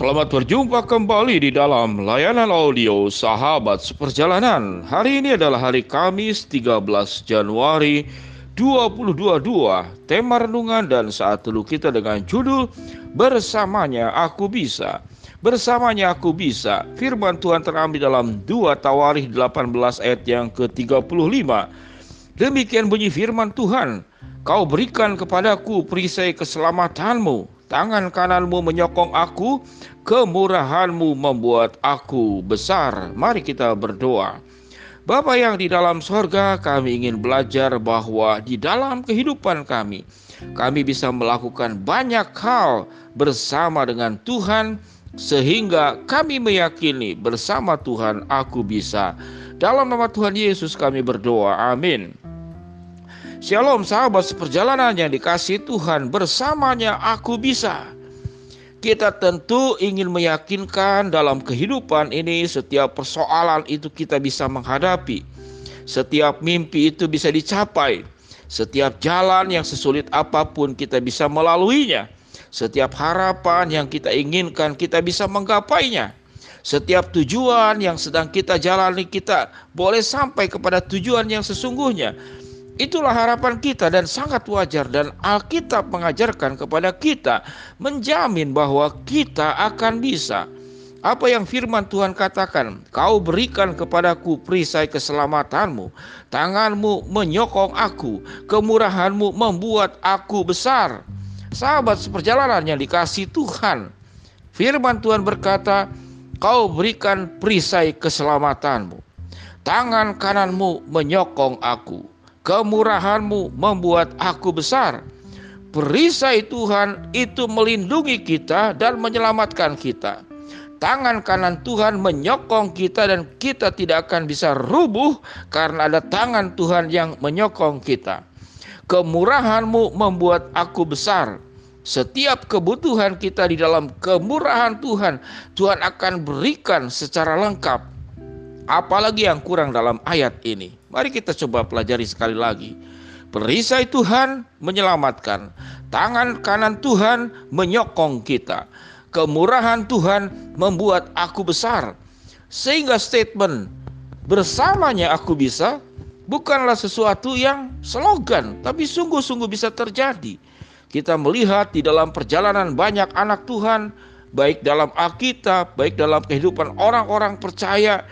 Selamat berjumpa kembali di dalam layanan audio Sahabat Seperjalanan. Hari ini adalah hari Kamis 13 Januari 2022. Tema renungan dan saat dulu kita dengan judul Bersamanya Aku Bisa. Bersamanya aku bisa. Firman Tuhan terambil dalam 2 Tawarikh 18 ayat yang ke-35. Demikian bunyi firman Tuhan, Kau berikan kepadaku perisai keselamatanmu Tangan kananmu menyokong aku, kemurahanmu membuat aku besar. Mari kita berdoa. Bapa yang di dalam sorga, kami ingin belajar bahwa di dalam kehidupan kami, kami bisa melakukan banyak hal bersama dengan Tuhan, sehingga kami meyakini bersama Tuhan aku bisa. Dalam nama Tuhan Yesus kami berdoa. Amin. Shalom sahabat seperjalanan yang dikasih Tuhan bersamanya aku bisa. Kita tentu ingin meyakinkan dalam kehidupan ini setiap persoalan itu kita bisa menghadapi. Setiap mimpi itu bisa dicapai. Setiap jalan yang sesulit apa pun kita bisa melaluinya. Setiap harapan yang kita inginkan kita bisa menggapainya. Setiap tujuan yang sedang kita jalani kita boleh sampai kepada tujuan yang sesungguhnya Itulah harapan kita dan sangat wajar dan Alkitab mengajarkan kepada kita menjamin bahwa kita akan bisa. Apa yang firman Tuhan katakan, kau berikan kepadaku perisai keselamatanmu, tanganmu menyokong aku, kemurahanmu membuat aku besar. Sahabat seperjalanan yang dikasih Tuhan, firman Tuhan berkata, kau berikan perisai keselamatanmu, tangan kananmu menyokong aku, Kemurahanmu membuat aku besar. Perisai Tuhan itu melindungi kita dan menyelamatkan kita. Tangan kanan Tuhan menyokong kita dan kita tidak akan bisa rubuh karena ada tangan Tuhan yang menyokong kita. Kemurahanmu membuat aku besar. Setiap kebutuhan kita di dalam kemurahan Tuhan, Tuhan akan berikan secara lengkap. Apalagi yang kurang dalam ayat ini. Mari kita coba pelajari sekali lagi. Perisai Tuhan menyelamatkan, tangan kanan Tuhan menyokong kita. Kemurahan Tuhan membuat aku besar. Sehingga statement bersamanya aku bisa bukanlah sesuatu yang slogan, tapi sungguh-sungguh bisa terjadi. Kita melihat di dalam perjalanan banyak anak Tuhan, baik dalam Alkitab, baik dalam kehidupan orang-orang percaya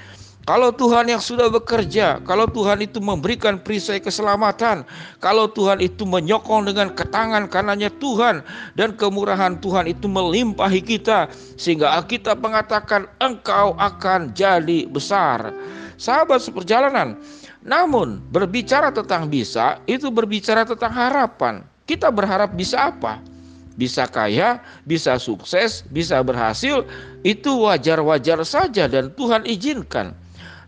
kalau Tuhan yang sudah bekerja, kalau Tuhan itu memberikan perisai keselamatan, kalau Tuhan itu menyokong dengan ketangan kanannya Tuhan dan kemurahan Tuhan itu melimpahi kita sehingga Alkitab mengatakan engkau akan jadi besar. Sahabat seperjalanan, namun berbicara tentang bisa itu berbicara tentang harapan. Kita berharap bisa apa? Bisa kaya, bisa sukses, bisa berhasil, itu wajar-wajar saja dan Tuhan izinkan.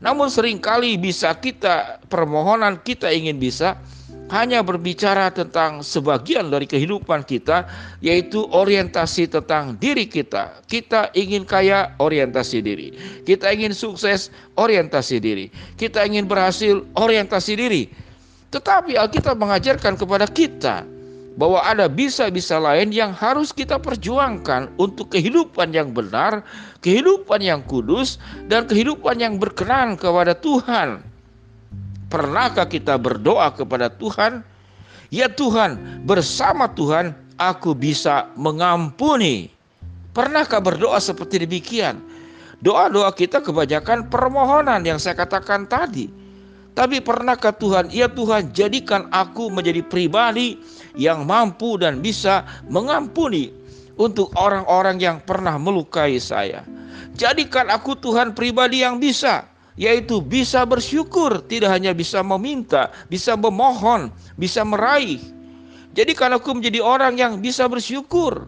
Namun sering kali bisa kita permohonan kita ingin bisa hanya berbicara tentang sebagian dari kehidupan kita yaitu orientasi tentang diri kita. Kita ingin kaya, orientasi diri. Kita ingin sukses, orientasi diri. Kita ingin berhasil, orientasi diri. Tetapi Alkitab mengajarkan kepada kita bahwa ada bisa-bisa lain yang harus kita perjuangkan untuk kehidupan yang benar, kehidupan yang kudus, dan kehidupan yang berkenan kepada Tuhan. Pernahkah kita berdoa kepada Tuhan? Ya Tuhan, bersama Tuhan aku bisa mengampuni. Pernahkah berdoa seperti demikian? Doa-doa kita kebanyakan permohonan yang saya katakan tadi. Tapi pernahkah Tuhan, ya Tuhan jadikan aku menjadi pribadi yang mampu dan bisa mengampuni untuk orang-orang yang pernah melukai saya. Jadikan aku Tuhan pribadi yang bisa, yaitu bisa bersyukur, tidak hanya bisa meminta, bisa memohon, bisa meraih. Jadikan aku menjadi orang yang bisa bersyukur.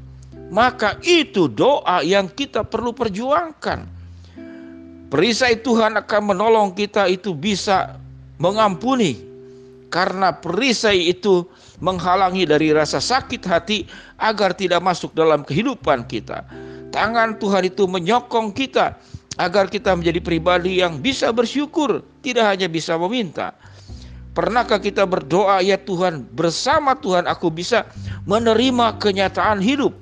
Maka itu doa yang kita perlu perjuangkan. Perisai Tuhan akan menolong kita itu bisa mengampuni karena perisai itu menghalangi dari rasa sakit hati agar tidak masuk dalam kehidupan kita. Tangan Tuhan itu menyokong kita agar kita menjadi pribadi yang bisa bersyukur, tidak hanya bisa meminta. Pernahkah kita berdoa, ya Tuhan, bersama Tuhan aku bisa menerima kenyataan hidup.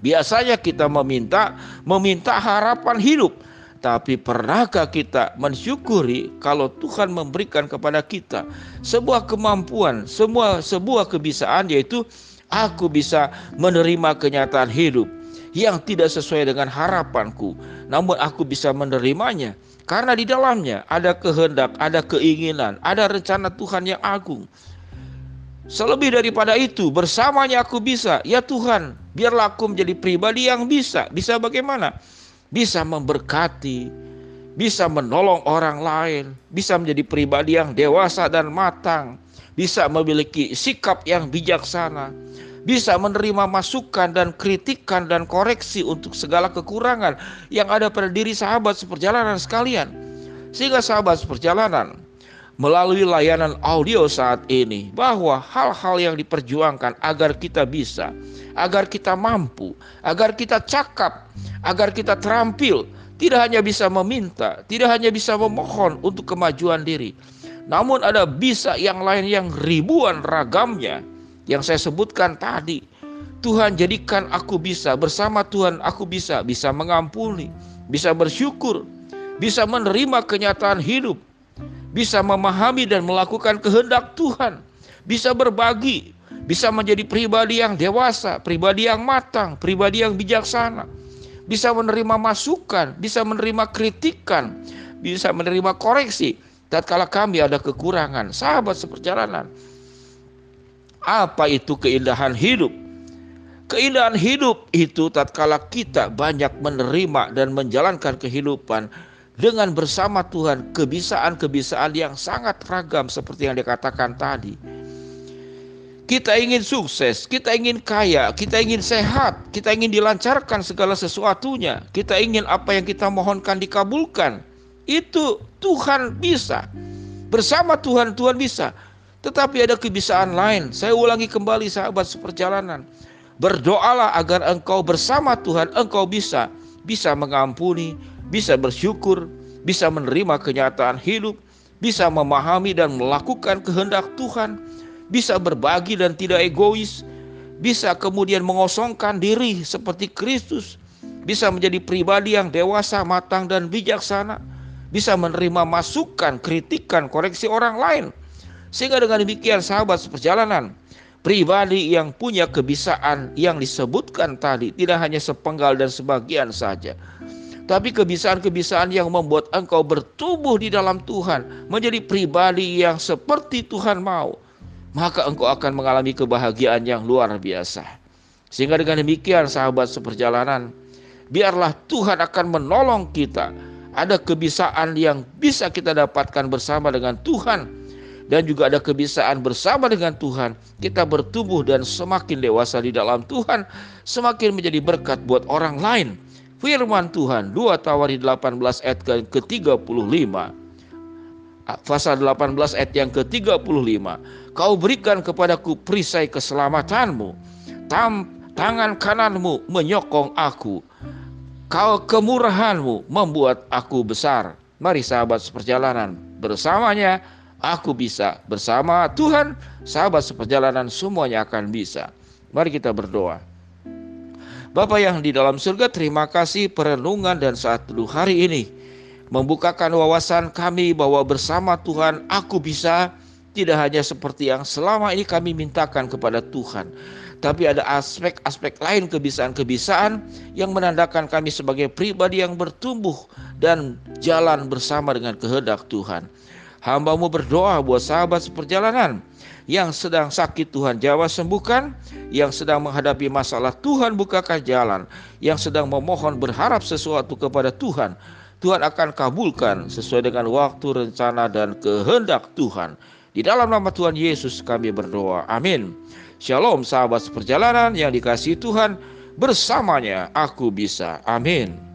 Biasanya kita meminta meminta harapan hidup, tapi pernahkah kita mensyukuri kalau Tuhan memberikan kepada kita sebuah kemampuan, semua sebuah kebisaan yaitu aku bisa menerima kenyataan hidup yang tidak sesuai dengan harapanku, namun aku bisa menerimanya karena di dalamnya ada kehendak, ada keinginan, ada rencana Tuhan yang agung. Selebih daripada itu, bersamanya aku bisa. Ya Tuhan, biarlah aku menjadi pribadi yang bisa. Bisa bagaimana? Bisa memberkati, bisa menolong orang lain, bisa menjadi pribadi yang dewasa dan matang, bisa memiliki sikap yang bijaksana, bisa menerima masukan dan kritikan dan koreksi untuk segala kekurangan yang ada pada diri sahabat seperjalanan sekalian. Sehingga sahabat seperjalanan melalui layanan audio saat ini bahwa hal-hal yang diperjuangkan agar kita bisa, agar kita mampu, agar kita cakap, agar kita terampil, tidak hanya bisa meminta, tidak hanya bisa memohon untuk kemajuan diri, namun ada bisa yang lain yang ribuan ragamnya yang saya sebutkan tadi. Tuhan jadikan aku bisa bersama Tuhan aku bisa bisa mengampuni, bisa bersyukur, bisa menerima kenyataan hidup, bisa memahami dan melakukan kehendak Tuhan, bisa berbagi, bisa menjadi pribadi yang dewasa, pribadi yang matang, pribadi yang bijaksana, bisa menerima masukan, bisa menerima kritikan, bisa menerima koreksi. Tatkala kami ada kekurangan, sahabat seperjalanan. Apa itu keindahan hidup? Keindahan hidup itu tatkala kita banyak menerima dan menjalankan kehidupan dengan bersama Tuhan kebisaan-kebisaan yang sangat ragam seperti yang dikatakan tadi. Kita ingin sukses, kita ingin kaya, kita ingin sehat, kita ingin dilancarkan segala sesuatunya. Kita ingin apa yang kita mohonkan dikabulkan. Itu Tuhan bisa. Bersama Tuhan, Tuhan bisa. Tetapi ada kebisaan lain. Saya ulangi kembali sahabat seperjalanan. Berdoalah agar engkau bersama Tuhan, engkau bisa. Bisa mengampuni, bisa bersyukur, bisa menerima kenyataan hidup, bisa memahami dan melakukan kehendak Tuhan, bisa berbagi dan tidak egois, bisa kemudian mengosongkan diri seperti Kristus, bisa menjadi pribadi yang dewasa, matang, dan bijaksana, bisa menerima masukan, kritikan, koreksi orang lain. Sehingga dengan demikian sahabat seperjalanan, pribadi yang punya kebisaan yang disebutkan tadi tidak hanya sepenggal dan sebagian saja, tapi kebisaan-kebisaan yang membuat engkau bertumbuh di dalam Tuhan, menjadi pribadi yang seperti Tuhan mau, maka engkau akan mengalami kebahagiaan yang luar biasa. Sehingga dengan demikian sahabat seperjalanan, biarlah Tuhan akan menolong kita. Ada kebisaan yang bisa kita dapatkan bersama dengan Tuhan. Dan juga ada kebisaan bersama dengan Tuhan, kita bertumbuh dan semakin dewasa di dalam Tuhan, semakin menjadi berkat buat orang lain. Firman Tuhan 2 Tawari 18 ayat ke-35 pasal 18 ayat yang ke-35 kau berikan kepadaku perisai keselamatanmu. Tam, tangan kananmu menyokong aku. Kau kemurahanmu membuat aku besar. Mari sahabat seperjalanan bersamanya aku bisa bersama Tuhan. Sahabat seperjalanan semuanya akan bisa. Mari kita berdoa. Bapa yang di dalam surga, terima kasih perenungan dan saat teduh hari ini membukakan wawasan kami bahwa bersama Tuhan aku bisa tidak hanya seperti yang selama ini kami mintakan kepada Tuhan, tapi ada aspek-aspek lain kebisaan-kebisaan yang menandakan kami sebagai pribadi yang bertumbuh dan jalan bersama dengan kehendak Tuhan. Hambamu berdoa buat sahabat seperjalanan yang sedang sakit Tuhan jawab sembuhkan, yang sedang menghadapi masalah Tuhan bukakan jalan, yang sedang memohon berharap sesuatu kepada Tuhan, Tuhan akan kabulkan sesuai dengan waktu, rencana, dan kehendak Tuhan. Di dalam nama Tuhan Yesus kami berdoa. Amin. Shalom sahabat seperjalanan yang dikasih Tuhan. Bersamanya aku bisa. Amin.